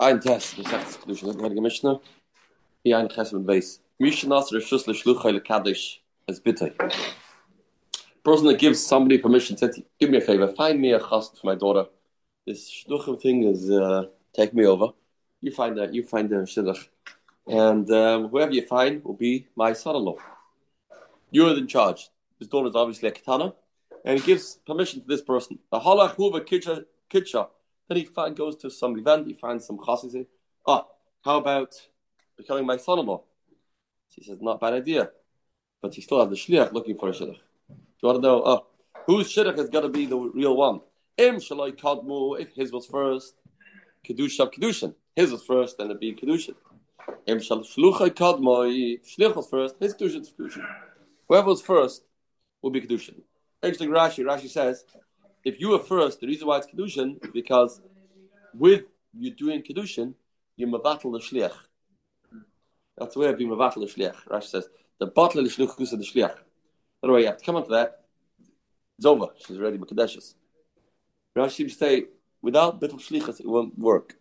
Ein Test, das sagt du schon, der Gemischner. Hier ein Test mit Base. Mishnah der Schuss le Shluchai le Kaddish as bitte. Person that gives somebody permission says, "Give me a favor, find me a chast for my daughter. This shluchim thing is uh, take me over. You find that, you find the shidduch, and um, whoever you find will be my son-in-law. You're in charge. His daughter is obviously a katana, and he gives permission to this person. The halach huva kitcha then he goes to some event, he finds some chassis. Say, oh, how about becoming my son-in-law? He says, not bad idea. But he still has the shliach looking for a shidduch. You want to know, oh, whose shidduch has got to be the real one? Im shalai kadmu, if his was first, kedusha of kedushin. His was first, then it'd be kedushin. Im shal shluchai kadmu, shliach was first, his kedushin is kedushin. Whoever was first will be kedushin. Interesting Rashi, Rashi says, if you were first, the reason why it's kedushin is because with you doing kedushin, you mavatal the shliach. That's the way of being mavatal the shliach. Rashi says the bottle the shliach the shliach. By the way, you have to come onto that. It's over. She's already makadeshes. Rashi to say without bittul shlichas it won't work.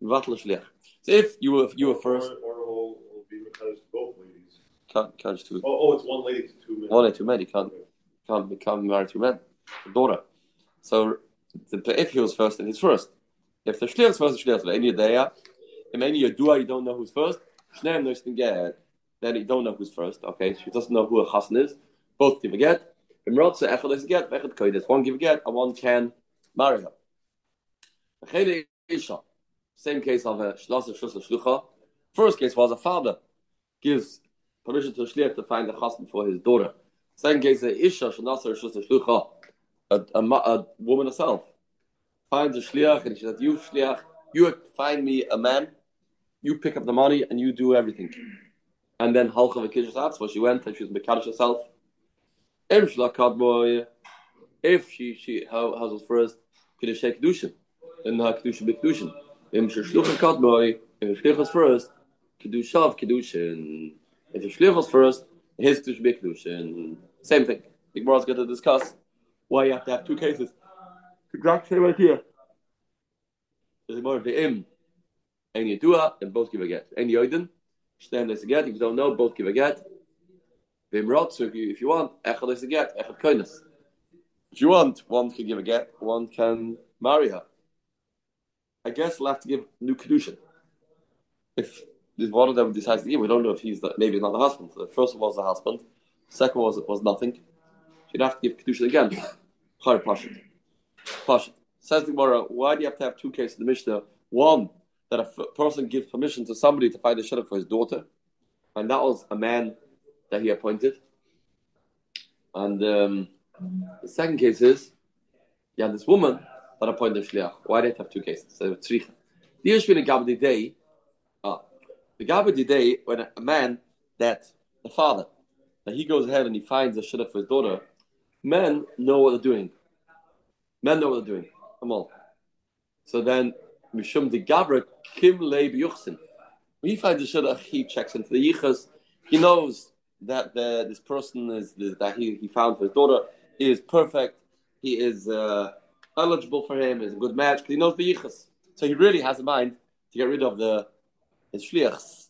Mavatal the shliach. So if you were if you were first, or, or will, will be both ladies. can't can't just do Oh, oh, it's one lady to two men. one or two men. You can't can't become married to men. The daughter. So the, if he was first, then he's first. If the shliach is first, the shliach is any day. In any yadua, you don't know who's first. Shneim get. Then you don't know who's first. Okay, she doesn't know who a chassan is. Both give a get. Imrotze echad is get. Echad. One give a get, and one can marry her. Same case of a shlasa shlusa shlucha. First case was a father gives permission to a shliach to find a chassan for his daughter. Second case, a isha shlasa shlusa shlucha. A, a, a woman herself finds a shliach and she says, "You shliach, you find me a man. You pick up the money and you do everything." And then halcha v'kiddush atzma. She went and she was mekadosh herself. Shlakad boy. If she she her first kiddush kedushin, then her kedushin be kedushin. Im shlucha kad boy. If she shliach was first, kedushav kedushin. If the shliach was first, his kedushin be kedushin. Same thing. The Gemara's going to discuss why you have to have two cases. Exact same idea. There's a more of the im. And you do it, and both give a get. And yoidin, stand as get. If you don't know, both give a get. Vimrot, so if you if you want, echad is a get, echad koinas. If you want, one can give a get, one can marry her. I guess we'll have to give new kedushin. If if one of them decides to give, we don't know if he's the, maybe not the husband. The first one was the husband. Second was was nothing. You'd have to give kedushin again. Pashit. Says the Gemara, why do you have to have two cases in the Mishnah? One, that a f- person gives permission to somebody to find a shidduch for his daughter, and that was a man that he appointed. And um, the second case is, you this woman that appointed shliach. Why do you have two cases? So, tzricha. The issue in Gabdi Day, ah, the Gabdi Day, when a man that the father, that he goes ahead and he finds a shidduch for his daughter, men know what they're doing. Men know what they're doing. Come on. So then, Mishum de Gabra Kim Leib Yuchsin. When he finds a shidduch, he checks into the yichas. He knows that the, this person is that he, he found for his daughter is perfect. He is uh, eligible for him. Is a good match because he knows the yichas. So he really has a mind to get rid of the his shliachs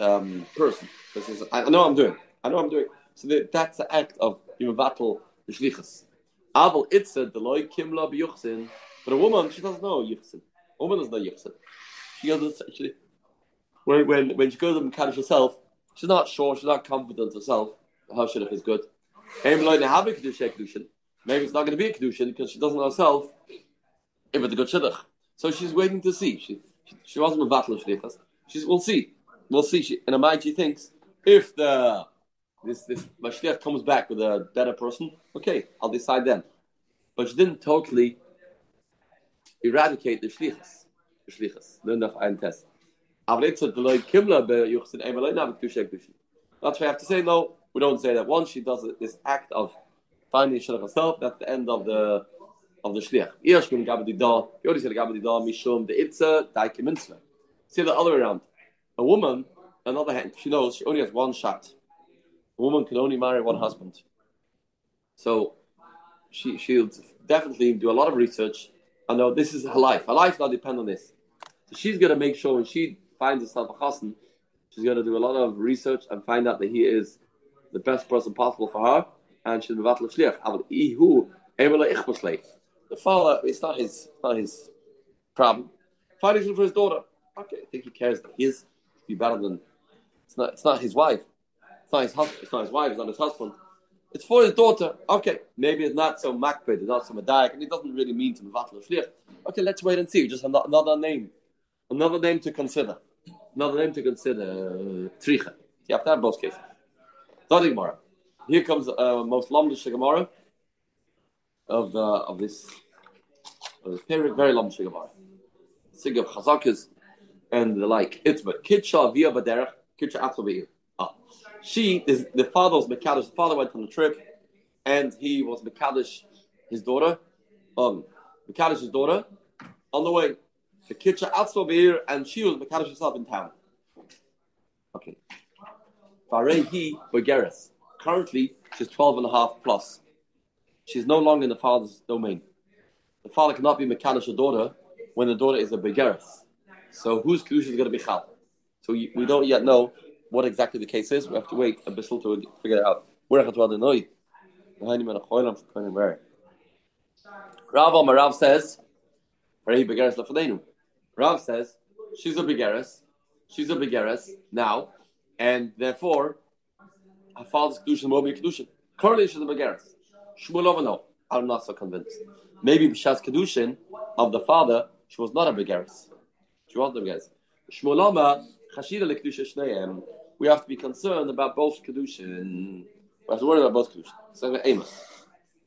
um, person. This is I, know I'm doing. I know I'm doing. So the, that's the act of yivatel the shliachas. Aval itza deloy kimla b'yuchsin. But a woman, she doesn't know yichsin. A woman doesn't know yichsin. She goes she, when when when she goes to Kaddish herself, she's not sure. She's not confident herself. Her shidduch is good. Maybe it's not going to be a kedushin because she doesn't know herself if it's a good shidduch. So she's waiting to see. She she, she wasn't a battle of shlichas. She's we'll see. We'll see. She, in her mind, she thinks if the this this mashliach comes back with a better person, okay, I'll decide then. But she didn't totally eradicate the shlichas. The einen Test. That's why I have to say no. We don't say that. Once she does this act of finding shidduch herself, that's the end of the of the da. You already said mishum the itza daike mitzvah. See the other way around. A woman, on the other hand, she knows she only has one shot. A woman can only marry one husband. So she she'll definitely do a lot of research. I know this is her life. Her life does depend on this. So she's going to make sure when she finds herself a chassan, she's going to do a lot of research and find out that he is the best person possible for her, and shliach. Ihu emela ich beslei. The father, it's not his, not his problem. Finding for his daughter. Okay, I think he cares that his be better than. It's not. It's not his wife. It's not his husband. It's not his wife. It's not his husband. It's for his daughter. Okay, maybe it's not so makbid, it's not so madaik, and it doesn't really mean to mevatel shliach. Okay, let's wait and see. Just another name, another name to consider, another name to consider. Uh, tricha. You have to have both cases. Study Gemara. Here comes uh, most lomdish Gemara of uh, of this period, very lomdish Gemara. Sig of chazakas and the like. It's but kitcha via baderach kitcha after Ah, she is the father was Mekadosh. The father went on a trip, and he was Mekadosh, his daughter, um, Mekadosh's daughter, on the way. The kitcha Atzva and she was Mekadosh herself in town. Okay. Farehi Begeres. Currently, she's 12 and a half plus. She's no longer in the father's domain. The father cannot be Mekadosh a daughter when the daughter is a Begeres. So whose Kedusha is going to be Chal? So we don't yet know what exactly the case is. We have to wait a bit to figure it out. Rav Rav says, Rav says, she's a begeres, she's a begeres now, and therefore, her father's kedushin will be a kedushin. Currently, she's a begeres. Shmuel no, I'm not so convinced. Maybe Bishas kedushin of the father, she was not a begeres. She wasn't a begeres. Shmuel chashira lekdusha shneim we have to be concerned about both kedushin. We have to worry about both kedushin. So Amos,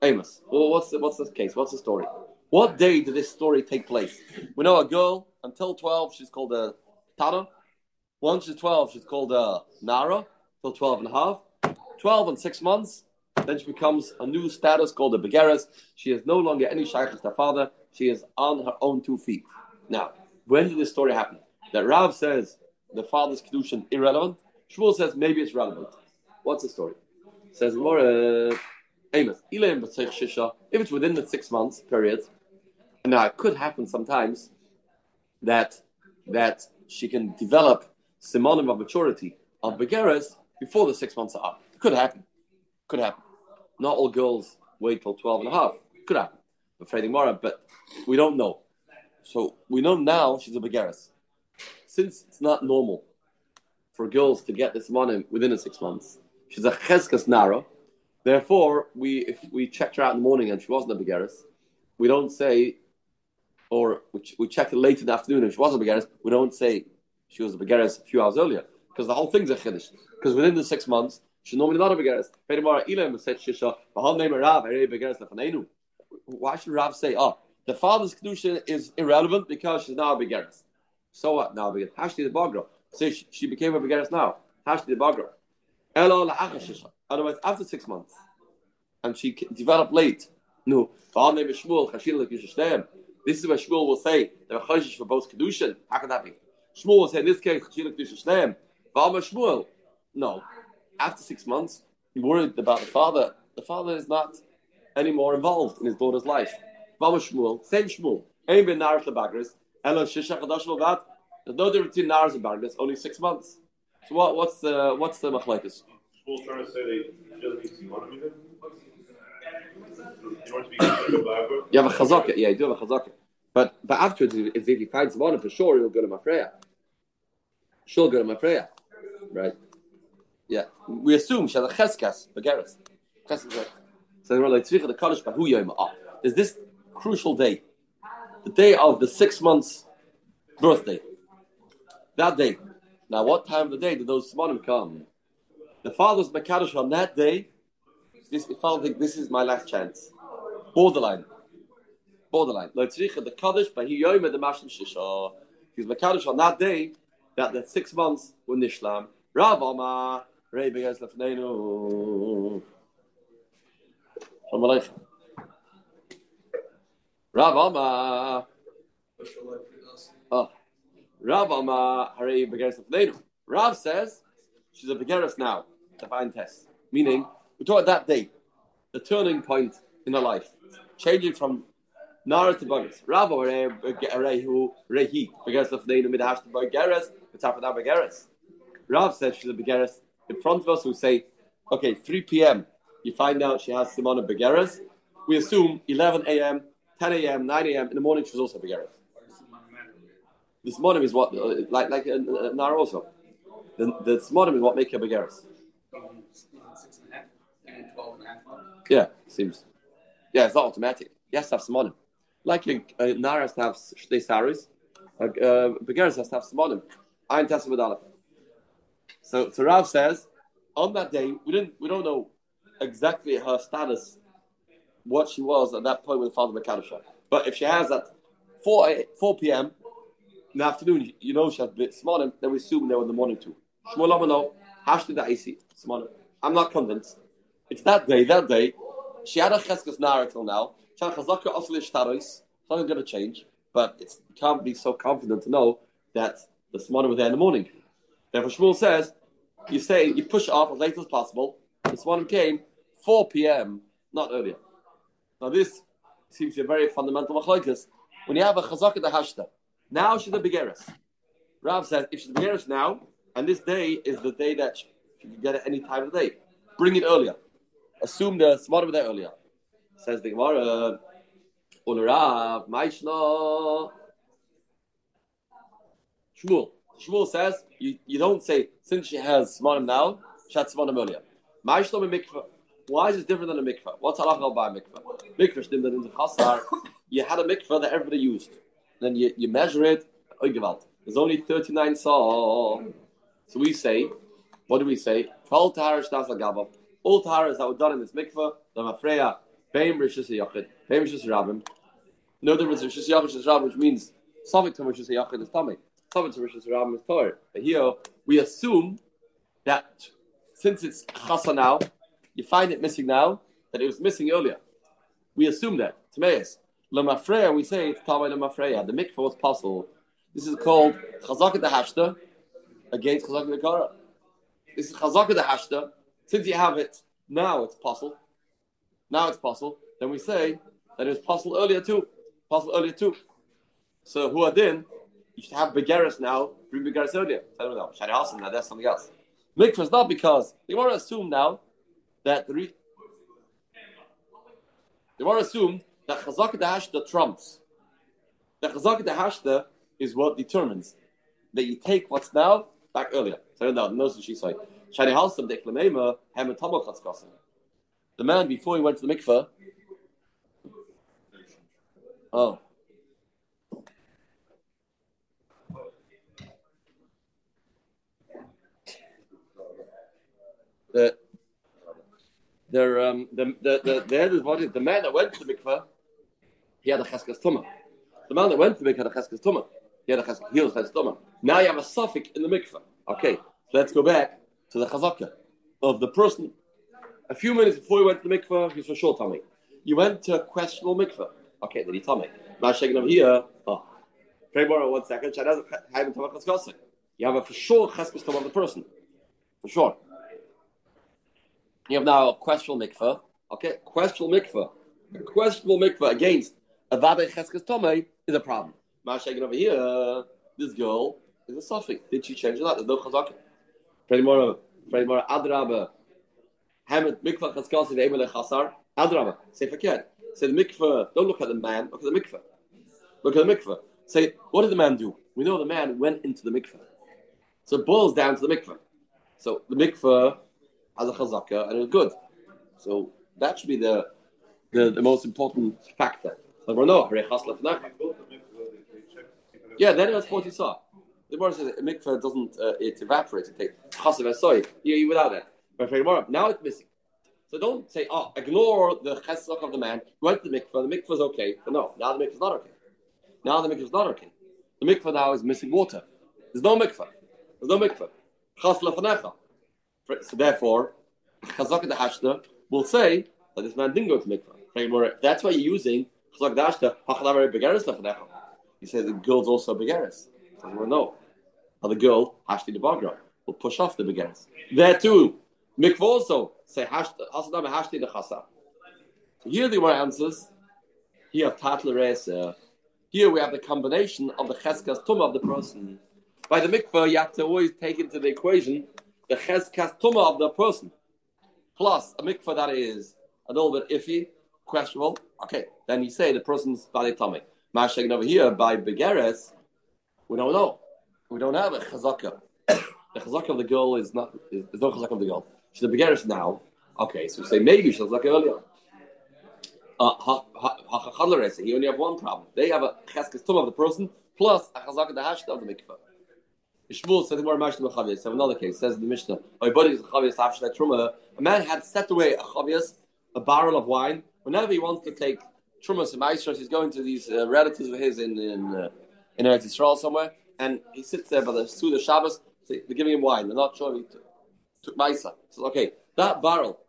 Amos. Well, what's the, what's the case? What's the story? What day did this story take place? We know a girl until twelve. She's called a Tara. Once she's twelve, she's called a Nara. Till 12 and a half. Twelve and six months. Then she becomes a new status called a Begeres. She is no longer any shaykh as her father. She is on her own two feet. Now, when did this story happen? That Rav says the father's kedushin irrelevant. Shmuel says maybe it's relevant. What's the story? says more Amos. If it's within the six months period, now it could happen sometimes that that she can develop simonim of maturity of begeras before the six months are up. It could happen. Could happen. Not all girls wait till 12 and a half. Could happen. Afraid more, but we don't know. So we know now she's a begeras. Since it's not normal for girls to get this money within the six months. She's a cheskas nara. Therefore, we if we checked her out in the morning and she wasn't a begaris, we don't say, or we, we checked it late in the afternoon and she wasn't a begaris, we don't say she was a begaris a few hours earlier because the whole thing's a chiddush. Because within the six months, she's normally not a begaris. Why should Rav say, oh, the father's kedusha is irrelevant because she's now a begaris? So what? Now begaris. Hashti the bagra. Say she, she became a beginner now. Hashti the bagra. Otherwise, after six months, and she developed late. No, this is where Shmuel will say there are choshish for both kedushin. How can that be? Shmuel will say in this case chashil kedushin shneim. Shmuel, no. After six months, he worried about the father. The father is not anymore involved in his daughter's life. Shmuel, same Shmuel. Ein ben narish lebagris. Elo shisha chadash levat. There's no difference between Nars and Barnabas, only six months. So what, what's the what's the machlekes? School's trying to say they doesn't need to You have a chazaka, yeah, you do have a chazaka. But but afterwards, if, he finds one for sure, he'll go to Mafreya. She'll go to Mafreya, right? Yeah, we assume she has a cheskas, begeres. So we're like tzvicha the kaddish bahu. Ah, there's this crucial day, the day of the six months birthday. That day. Now, what time of the day did those Simonim come? The father's Makadosh on that day. This, the father think this is my last chance. Borderline. Borderline. The Kaddish, but he yoim the Mashim Shisha. He's Makadosh on that day that the six months were Nishlam. Rav Oma, Rei Begas Lefneinu. Shalom Aleichem. Rav Oma. Oh. Rav Ama Harei Begeres Lefneinu. Rav says she's a Begeres now. Divine test. Meaning, we talk about that day, the turning point in her life, changing from Nara to Bagas. Rav Rehu Rehi. Begeres Lefneinu Midash to Begeres. It's an hour Begeres. Rav says she's a Begeres in front of us who say, okay, 3 p.m. You find out she has Simona Begeres. We assume 11 a.m., 10 a.m., 9 a.m. in the morning she was also Begeres. This morning is what, uh, like like uh, uh, Nara also. The, the Simonim is what make a Begeres. Yeah, seems. Yeah, it's not automatic. Yes, have Simonim. Like a, a Nara has to have Shtei Saris, a uh, has to have. Ein Tessa with Aleph. So, so Rav says, on that day, we didn't, we don't know exactly her status, what she was at that point with Father Makadisha. But if she has at 4, eh, 4 p.m. in the afternoon, you know she has bit smaller, then we assume they were in the morning too. Shmuel Amano, smaller. I'm not convinced. It's that day, that day. She had a cheskes nara till now. She had chazaka. Something's going to change, but it can't be so confident to know that the smaller were there in the morning. Therefore, Shmuel says, you say, you push off as late as possible. This one came 4 p.m., not earlier. Now, this seems to be a very fundamental machlokes. When you have a chazaka the hashta, now she's a begeris. Rav says, if she's a begeris now, and this day is the day that she, can get it any time of the day, bring it earlier. Assume the smart over there earlier. Says the Gemara, Ularav, Maishna. Shmuel. Shmuel says, you, you don't say, since she has smanim now, she had smanim earlier. Maishna mikvah. Why is it different than a mikvah? What's halachah by? Mikvah stimmt that in the chasar, you had a mikvah that everybody used. Then you, you measure it. There's only 39 saw. So we say, what do we say? All taharas. All taharas that were done in this mikvah, the mafreya, beim rishis yachid, beim rishis rabbim. No difference in rishis yachid, rishis rabbim, which means Sovik to rishis yachid is tummy. Sovik to rishis rabbim is torah. But here, we assume that since it's chasa now, you find it missing now, that it was missing earlier. We assume that. Timeus. Lamafreya, we say it's Tamay Lamafreya. The mikvah was possible. This is called Chazaka the Hashta against Chazaka the Kara. This is Chazaka the Hashta. Since you have it now, it's possible. Now it's possible. Then we say that it was possible earlier too. Possible earlier too. So then? You should have Begaris now. Bring Begaris earlier. I don't know. Shari now that's something else. Mikvah is not because they want to assume now that the re- they want to assume that Chazaka the trumps. The Chazaka the is what determines that you take what's now back earlier. So no, no she say. Shani Halsam deklamema hematamol chatzkasim. The man before he went to the mikveh. Oh. The the um the the the the, the, the man that went to the mikveh, he had a cheskas tumah. The man that went to the mikveh had a cheskas tumah. He had a cheskas he was cheskas tumah. Now you have a suffix in the mikveh. Okay, so let's go back to the chazaka of the person. A few minutes before he went to the mikveh, he was for sure tummy. You went to a questionable mikveh. Okay, then he tummy. Now shaking over here. Oh, pray more one second. You have a for sure cheskas tumah of the person, for sure. You have now a questionable mikveh. Okay, questionable mikveh. A questionable mikveh against a vade cheskes tome is a problem. Mashakin over here, this girl is a suffix. Did she change that? There's no chazaka. Freddy Mora, Freddy Mora, Adraba, Hamet mikveh cheskes in Emele chasar. Adraba, say forget. Say the mikveh. Don't look at the man. Look at the mikveh. Look at the mikveh. Say, what did the man do? We know the man went into the mikveh. So it boils down to the mikveh. So the mikveh as a chazaka, and was good. So that should be the the, the most important factor. Yeah, then was forty saw. The Gemara says a mikveh doesn't uh, it evaporates. It takes chasav soy. You without that. But now it's missing. So don't say, oh, ignore the chesed of the man. You went to the mikveh. The okay. But no, now the mikveh is not okay. Now the mikveh is not okay. The mikveh now is missing water. There's no mikveh. There's no mikveh. Chas lefanecha. So therefore, Chazak the Hashta will say that this man didn't go to mikvah. That's why you're using Chazak the Hashta. He says the girl's also begeres. So we know. Now the girl Hashti the Bagra will push off the begeres. There too, mikvah also say Hasadam Hashti the Chasa. Here the one answers Here, Tatler uh, Here we have the combination of the Cheskas Tum of the person. By the mikveh, you have to always take into the equation the Cheskas Tum of the person. Plus a mikvah that is a little bit iffy, questionable. Okay, then you say the person's valid tummy. Mashing over here by Begeres, we don't know. We don't have a chazaka. the chazaka of the girl is not, there's no chazaka of the girl. She's a Begeres now. Okay, so we say maybe she she's like earlier. Uh, he only have one problem. They have a cheskes tum of the person plus a chazaka the hashta of the mikveh. Shmuel said the more mashta b'chavias. Have another case says the Mishnah. Oh, body is a chavias after truma. A man had set away a chavias, a barrel of wine. Whenever he wants to take truma some ice, he's going to these uh, relatives of his in in uh, in Eretz Yisrael somewhere, and he sits there by the Suda Shabbos. They're giving him wine. They're not sure he took, took Maisa. Says, okay, that barrel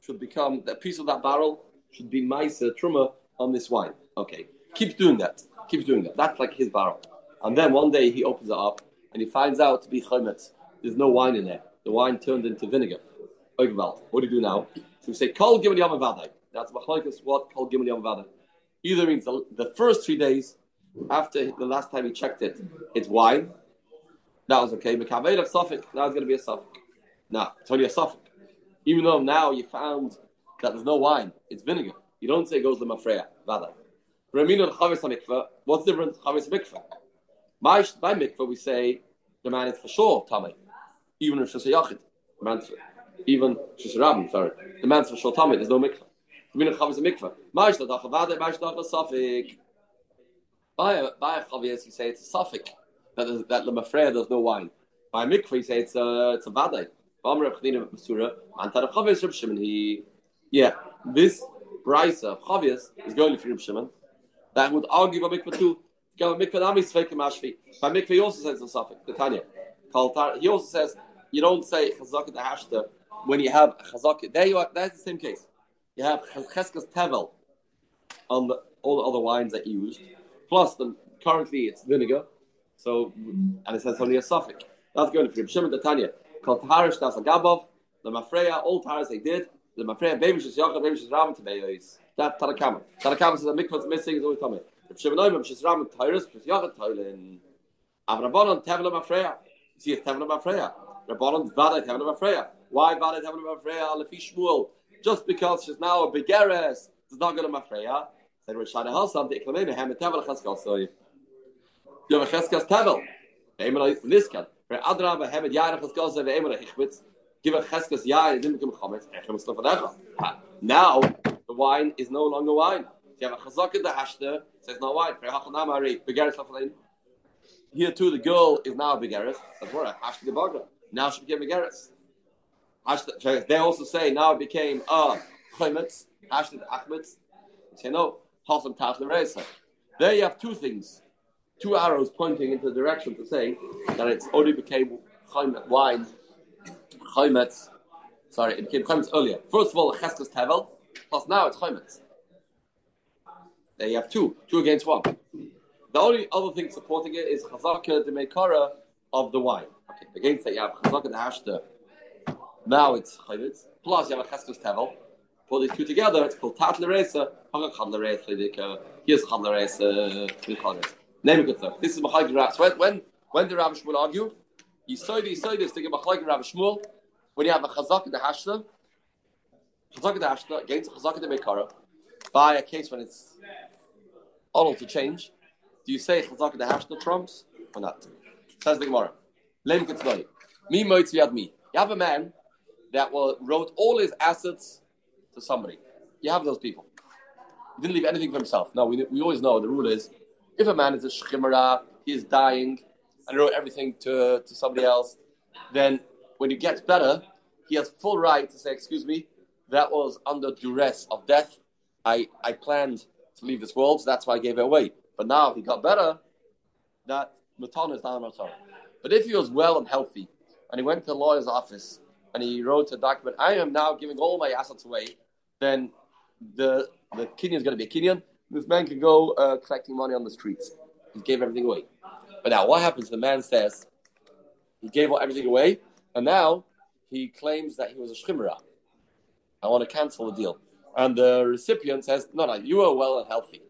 should become that piece of that barrel should be Maisa Truma on this wine. Okay, keep doing that. Keep doing that. That's like his barrel. And then one day he opens it up and he finds out to be chometz. There's no wine in there. The wine turned into vinegar. What do you do now? So we say Kol Gimel Yom Vadai. That's machlokes. What Kol Gimel Yom Vadai? Either means the, the first three days after the last time he checked it, it's wine. That was okay. Mekaved of Suffolk. Now it's going to be a Suffolk. Now it's only a Suffolk. Even though now you found that there's no wine, it's vinegar. You don't say it goes to Mafreya, Vada. Chavis mikveh, what's the difference Chavis mikveh? My, my mikveh, we say the man is for sure Tommy. Even if she's a Yachid. The man's even she's a Rabbi, sorry. The man's for sure Tommy, there's no mikveh. Mikveh. By a, by a Chavis, you say it's a Safik. That, that the Mafreya, there's no wine. By mikveh, you say it's a, it's a Vada. Yeah, this Brisa of Chavias is going to Reb Shimon. That would argue by mikvah too. By mikvah he also says in Safik, the Tanya. He also says you don't say chazaka the hashta when you have chazaka. There you are. That's the same case. You have cheskas tevel on the, all the other wines that you used. Plus, the, currently it's vinegar. So, and it says only a suffix. That's going to Reb Shimon the Tanya called Taharish Das Agabov, the Mafreya, all Taharas they did, the Mafreya, baby Shis Yachad, baby Shis Ram Tabeyois. That Tarakama. Tarakama says the mikvah is missing is always coming. If Shemanoim, Shis Ram Taharis, Shis Yachad Tailin. Avrabonon, Tevla Mafreya. See if Tevla Mafreya. Rabbonon, Vada Tevla Mafreya. Why Vada Tevla Mafreya? Lefi Shmuel. Just because she's now a Begeres, it's not going to Mafreya. Said Rosh Hashanah Hassam, the Iklamim, Hem Tevla Chaskas Soy. You have a Chaskas Tevel. Eimelai Niskan. Give a cheskas yair, didn't become chametz. Now the wine is no longer wine. So you have a chazak in the hashta, says no wine. Here too, the girl is now a begeres. That's what. Now she became begeres. They also say now it became a chametz. Hashta achmetz. Say no. There you have two things two arrows pointing into the direction to say that it's only became chaymet wine, chaymet. Sorry, it became chaymet earlier. First of all, cheskas tevel, plus now it's chaymet. There you have two, two against one. The only other thing supporting it is chazaka the mekara of the wine. Okay, against that you have chazaka the hashta. Now it's chaymet. Plus you have a cheskas tevel. Put these two together, it's called tat leresa. Uh, here's chad leresa. Uh, Name a good stuff. This is Machlek Rav. When, when, when did Rav Shmuel argue? You saw this, you saw this to get Machlek Rav Shmuel. When you have a Chazak in the Hashna, Chazak in the Hashna against Chazak in the Mekara, by a case when it's all to change, do you say Chazak in the Hashna trumps or not? Says the Gemara. Get Me moitzi me. You have a man that will, wrote all his assets to somebody. You have those people. He didn't leave anything for himself. No, we, we always know the rule is if a man is a shchimera, he is dying, and wrote everything to, to somebody else, then when he gets better, he has full right to say, excuse me, that was under duress of death. I, I planned to leave this world, so that's why I gave it away. But now he got better, that matana is not a. But if he was well and healthy, and he went to the lawyer's office, and he wrote a document, I am now giving all my assets away, then the, the Kenyan is going to be a Kenyan, this man can go uh, collecting money on the streets. He gave everything away. But now, what happens? The man says he gave everything away, and now he claims that he was a shchimera. I want to cancel the deal. And the recipient says, no, no, you are well and healthy.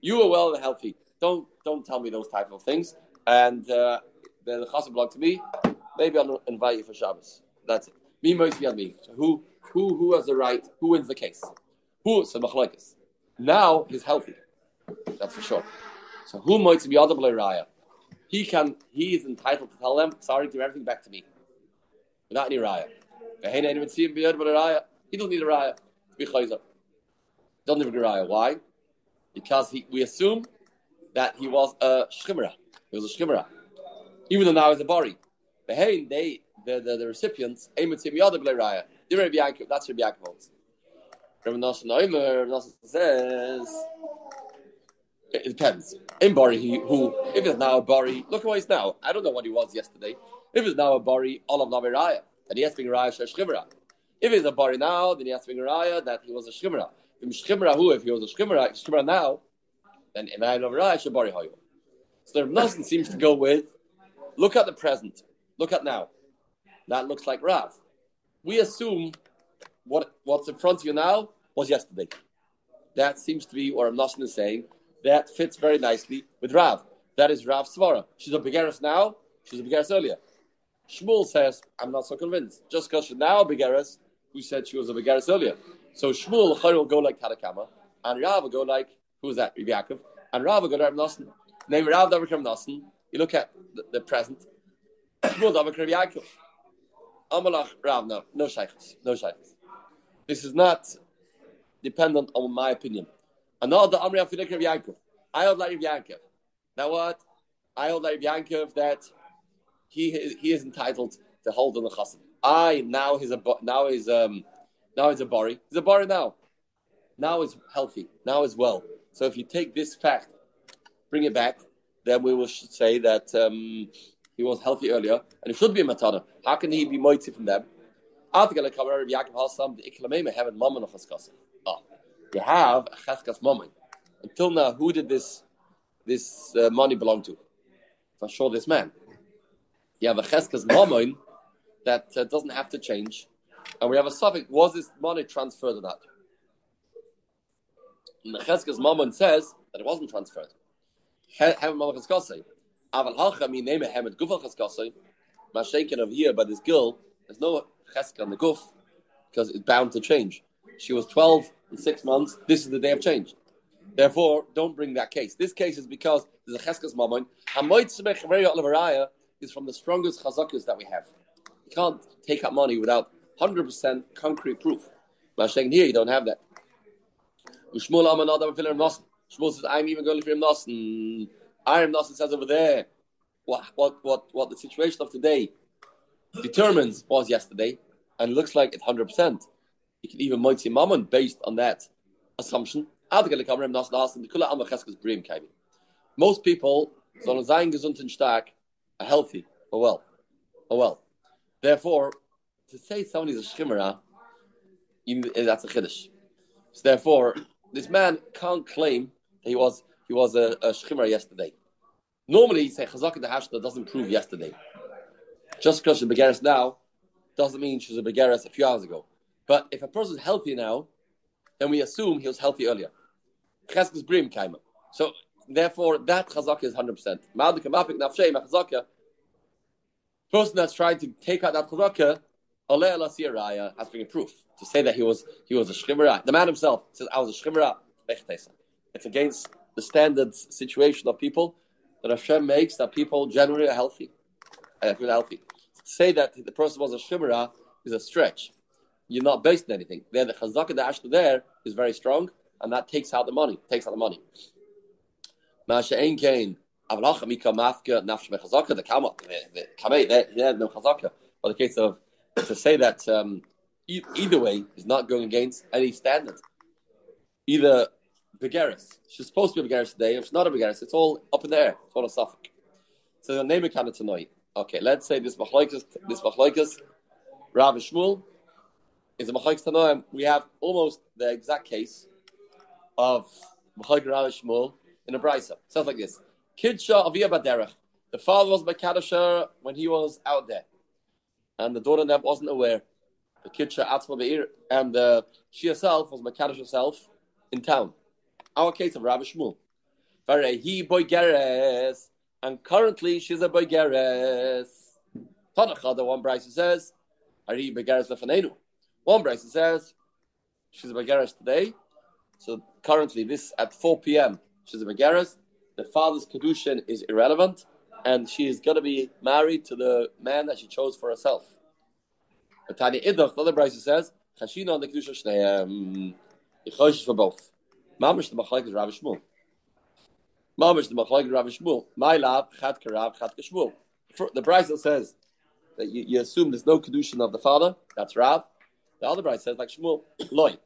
You are well and healthy. Don't don't tell me those type of things. And uh, the chassid belong to me. Maybe I'll invite you for Shabbos. That's it. Me be on me. So who who who has the right? Who wins the case? Who? So machlokes. Now he's healthy. That's for sure. So who might be audible raya? He can. He is entitled to tell them, "Sorry, give everything back to me," without any raya. He doesn't need a raya Doesn't need a. Why? Because he, we assume that he was a shchimera. He was a shchimera, even though now he's a bari. Hey, they the the, the recipients aim at him yada raya. That's Rabbi Yaakov holds. Rabbi Nosson Oimer, Nosson says it depends. In Bari, he, who, if it's now a Bari, look at what he's now. I don't know what he was yesterday. If it's now a Bari, all of Naviraya, and he has to be Raya Shemra. If he's a Bari now, then he has to be Raya that he was a Shemra. If if he was a Shemra, Shemra now, then in I Naviraya Shabari Hayu. So the seems to go with look at the present, look at now. That looks like Rav. We assume what what's in front of you now was yesterday. That seems to be what Nosson is saying that fits very nicely with Rav. That is Rav Svara. She's a Begaris now, she's a Begaris earlier. Shmuel says, I'm not so convinced. Just because she's now a Begaris, who said she was a Begaris earlier. So Shmuel will go like Katakama, and Rav will go like, who is that? Yaakov. And Rav will go like Nosson. Name Rav Davakram Nosson. You look at the, the present. Shmuel Davakram Yaakov. Amalach Rav, no, no shaykhs, no shaykhs. This is not dependent on my opinion. Another Amri Afidik Rav Yankov. I hold like Rav Yankov. Now what? I hold like Rav Yankov that he he is entitled to hold on the chassid. I now he's a now he's um now he's a bari. He's a bari now. Now he's healthy. Now he's well. So if you take this fact, bring it back, then we will say that um, he was healthy earlier and he should be a matana. How can he be moiti from them? Oh, you have a cheskas moment. Until now, who did this this uh, money belong to? For sure, this man. You have a cheskas moment that uh, doesn't have to change, and we have a suffix. Was this money transferred or not? And the moment says that it wasn't transferred. Aval halcha mi name hemet gufal cheskasei. Of here, but this girl, there's no cheska on the guf because it's bound to change. She was 12 and six months. This is the day of change. Therefore, don't bring that case. This case is because there's a cheskas moment. Hamoit is from the strongest chazakas that we have. Can't take out money without 100% concrete proof. But saying here, you don't have that. Shmuel says, I'm even going to Fim Nosson. Iron Nosson says over there, what, what, what, what the situation of today determines was yesterday, and looks like it's 100% you can even moitzi mammon based on that assumption. Most people, sollen sein gesund und stark, are healthy, or well, or well. Therefore, to say somebody's a shimera, that's a chiddush. So therefore, this man can't claim that he was he was a, a shimera yesterday. Normally, you say chazak in the hashda doesn't prove yesterday. Just because she's a now doesn't mean she was a begaris a few hours ago. But if a person is healthy now, then we assume he was healthy earlier. Cheskes brim kaima. So therefore, that chazaka is hundred percent. Person that's trying to take out that chazaka, raya has to bring a proof to say that he was he was a shchimera. The man himself says, "I was a shchimera." It's against the standard situation of people that Hashem makes that people generally are healthy. Uh, I feel healthy. To say that the person was a shchimera is a stretch you're not based on anything. There, the chazaka, the ashta there is very strong, and that takes out the money. Takes out the money. Masha ein mechazaka the kama the kamei there no chazaka. Or the case of to say that um, e- either way is not going against any standard. Either begaris, she's supposed to be a begaris today. If it's not a begaris, it's all up in the air. It's all a. So the name of tonight. Okay, let's say this machloikas, this machloikas, Rav Shmuel is a Machaik Tanoim, we have almost the exact case of Machaik Rav Shmuel in a Brisa. Sounds like this. Kidsha Aviyah Baderech. The father was by when he was out there. And the daughter never wasn't aware. the Kitcha Atzma Be'ir, and uh, she herself was Makadish herself in town. Our case of Rabbi Shmuel. He boygeres, and currently she's a boygeres. Tanacha, the one Bryce says, Ari boygeres lefanenu. One Bryce says, she's a boygeres today. So currently, this at 4 p.m., she's a boygeres. The father's kedushin is irrelevant, and she is going to be married to the man that she chose for herself. But Tanya Idach, the other Bryce says, Chashina on the kedusha shneim. Um, Yichosh for both. Mamish the machlek is Rabbi Shmuel. Mamish the machlek is Rabbi Shmuel. My lab chat karav chat kashmuel. The Bryce says that you, you, assume there's no kedushin of the father. That's Rav. The other Bryce says like Shmuel. Loy.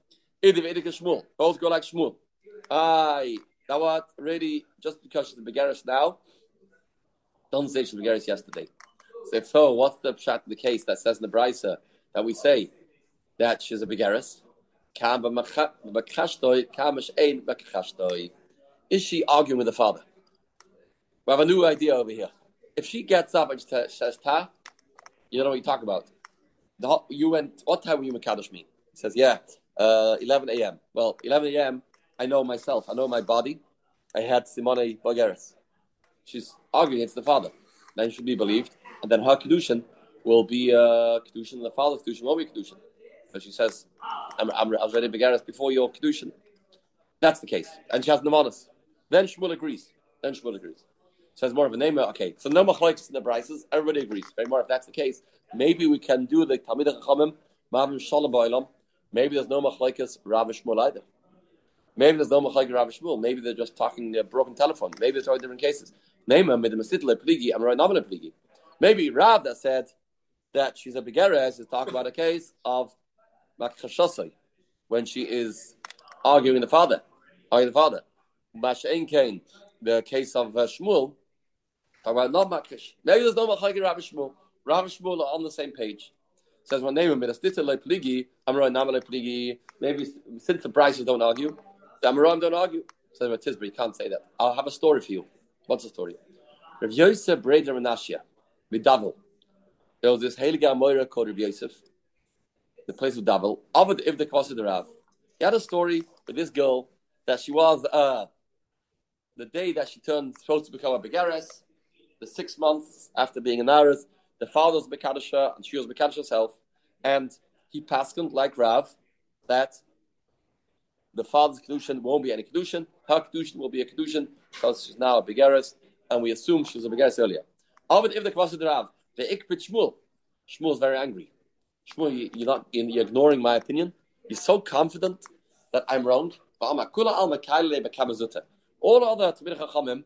Idiv idik Shmuel. Both go like Shmuel. Aye. Now what? Really, just because she's a begaris now, don't say she's a begaris yesterday. So so, what's the shot in the case that says in the Brisa that we say that she's a begaris? Is she arguing with the father? We have a new idea over here. If she gets up and says ta, you know what you talk about. The, you went. What time were you Makadosh me? He says, yeah, uh, 11 a.m. Well, 11 a.m. I know myself. I know my body. I had Simone Bulgaris. She's arguing against the father. Then should be believed, and then her kedushin will be uh, kedushin. The father's kedushin won't be kedushin. So she says, I'm, I'm, I was ready Begaris before your Kedushin. That's the case. And she has Namanas. Then Shmuel agrees. Then Shmuel agrees. Says more of a name. Okay, so no machlokes in the brises. Everybody agrees. Very more. If that's the case, maybe we can do the Talmid Chachamim, Mavim Shalom. Maybe there's no machlokes Rav Shmuel either. Maybe there's no machlokes Rav Shmuel. Maybe they're just talking a broken telephone. Maybe there's all different cases. Maybe Rav that said that she's a Begeres is talking about a case of when she is arguing the father, arguing the father. The case of uh, Shmuel, talk about not Makish. Maybe there's no Machagi Rabbi Shmuel. Rabbi Shmuel are on the same page. Says my name. Maybe since the prices don't argue, the Amroim don't argue. Says my Tisbury, can't say that. I'll have a story for you. What's the story? Rav Yosef Breder Menashia, Vidavel. There was this Heilige Moira called Rav Yosef the place of Davel, Avad if the Kwasa Rav. He had a story with this girl that she was uh, the day that she turned supposed to become a Begares, the six months after being an Aris, the father was Bekadisha and she was Bekadish herself, and he passed like Rav that the father's Kedushin won't be any Kedushin, her Kedushin will be a Kedushin because she's now a Begares, and we assume she was a Begares earlier. Avad if the Kwasa Rav, the Ikbit Shmuel. Shmuel is very angry. Shmuel, you're not you're ignoring my opinion. You're so confident that I'm wrong. All other Tamid Chachamim,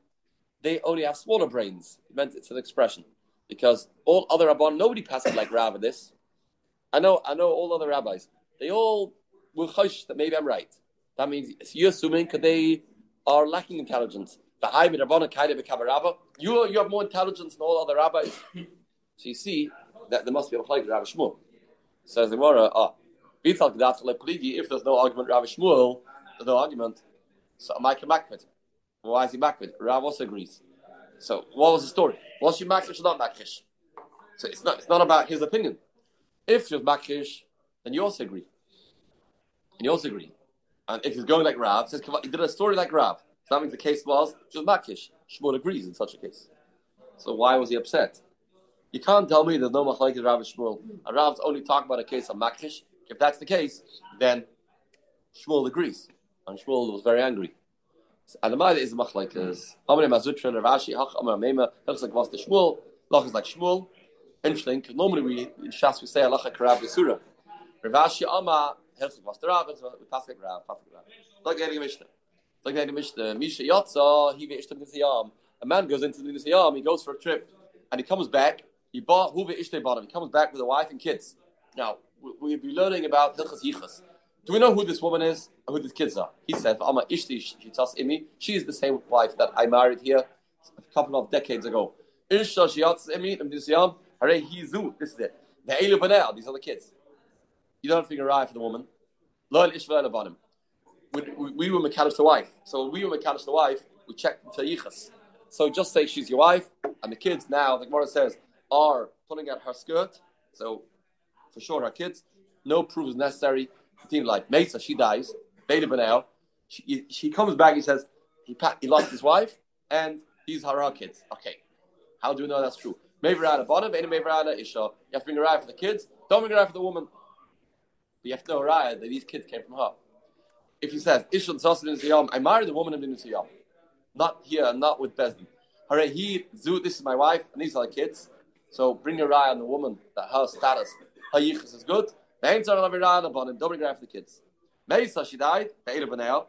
they only have smaller brains. It meant it's an expression because all other rabbis, nobody passes like Rav this. I know, I know all other rabbis. They all will hush that maybe I'm right. That means you're assuming that they are lacking intelligence. You, you have more intelligence than all other rabbis. So you see that there must be a like Rav Shmuel. Says the Gemara, ah, if there's no argument, Rav Shmuel, there's no argument. So am I makvid? Why is he makvid? Rav also agrees. So what was the story? Was she makrish or not makrish? So it's not, it's not about his opinion. If she was makrish, then you also agree. And you also agree. And if he's going like Rav, says he did a story like Rav. So that means the case was was makrish. Shmuel agrees in such a case. So why was he upset? You can't tell me there's no machlekes Rav and Shmuel. And Rav's only talking about a case of makrish. If that's the case, then Shmuel agrees. And Shmuel was very angry. And the Maida is machlekes. Amre Mazutra, Rav Ashi, Hach Amar Mema, looks like the Shmuel. Lach is like Shmuel. Interesting, because normally we, in Shas we say Alacha Karav Yisura. Rav Ashi Amar, helps like what's the Rav, like Rav, like the Mishnah. Like the Mishnah. Misha Yotza, he ve'ishtam Nisayam. A man goes into the Nisayam, he goes for a trip, and he comes back, he bought Huve Ishte him. He comes back with a wife and kids. Now, we'll be learning about Hilchas Yichas. Do we know who this woman is and who these kids are? He said, Amma Ishti Shitas Imi. She is the same wife that I married here a couple of decades ago. Ishta Shiats Imi. This is it. The Eilu these are the kids. You don't figure right for the woman. Loyal Ishvael about him. We, we, were Mekadosh the wife. So when we were Mekadosh the wife, we checked for Yichas. So just say she's your wife, and the kids now, the Gemara says, are pulling out her skirt, so for sure her kids, no proof is necessary. Continue life. Mesa, she dies. Beta Benel. She, she comes back. He says he he lost his wife and these are her kids. Okay, how do we know that's true? Meverada Bonam, Beta Meverada Isha. You have to bring a raya for the kids. Don't bring a raya for the woman. But you have to know a raya that these kids came from her. If he says Isha Sassin I married the woman in Siyam. Not here, not with Bezdin. He, Zu, this is my wife, and these are the kids. So bring your raya on the woman that her status, her yichus is good. Don't bring a raya for the kids. Meisa, she died. Be'er b'nei.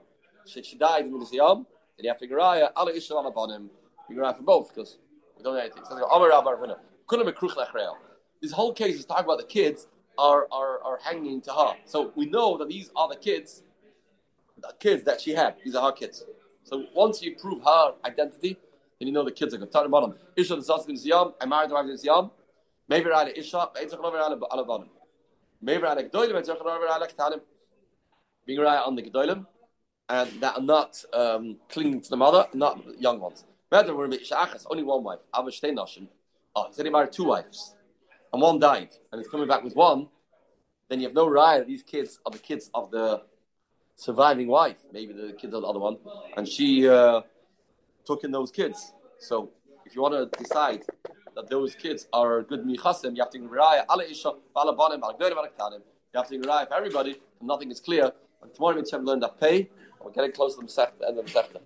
She, she died in the Siyam. Then you have to Geraya, Allah Ishal on upon him. You Geraya for both because we don't know anything. So Amar Rabbar. Couldn't be Kruch Lechreil. This whole case is talking about the kids are, are, are hanging to her. So we know that these are the kids, the kids that she had. These are her kids. So once you prove her identity, then you know the kids are good. Talking about them. Isha the Saskin Siyam. I married the wife in Siyam. Maybe Isha. Eitzach Nover Ala Maybe Gdoilim. Eitzach Nover Ala Ketanim. Being right on the Gedolim and that are not um, clinging to the mother, not young ones. Only one wife. Oh, he said he married two wives, and one died, and he's coming back with one. Then you have no right. These kids are the kids of the surviving wife, maybe the kids of the other one, and she uh, took in those kids. So if you want to decide that those kids are good michasim, you have to rely ala isha, ala banim, ala You have to rely for everybody, and nothing is clear. And tomorrow we have learn that pay. and We're getting close to the end of the Masechta.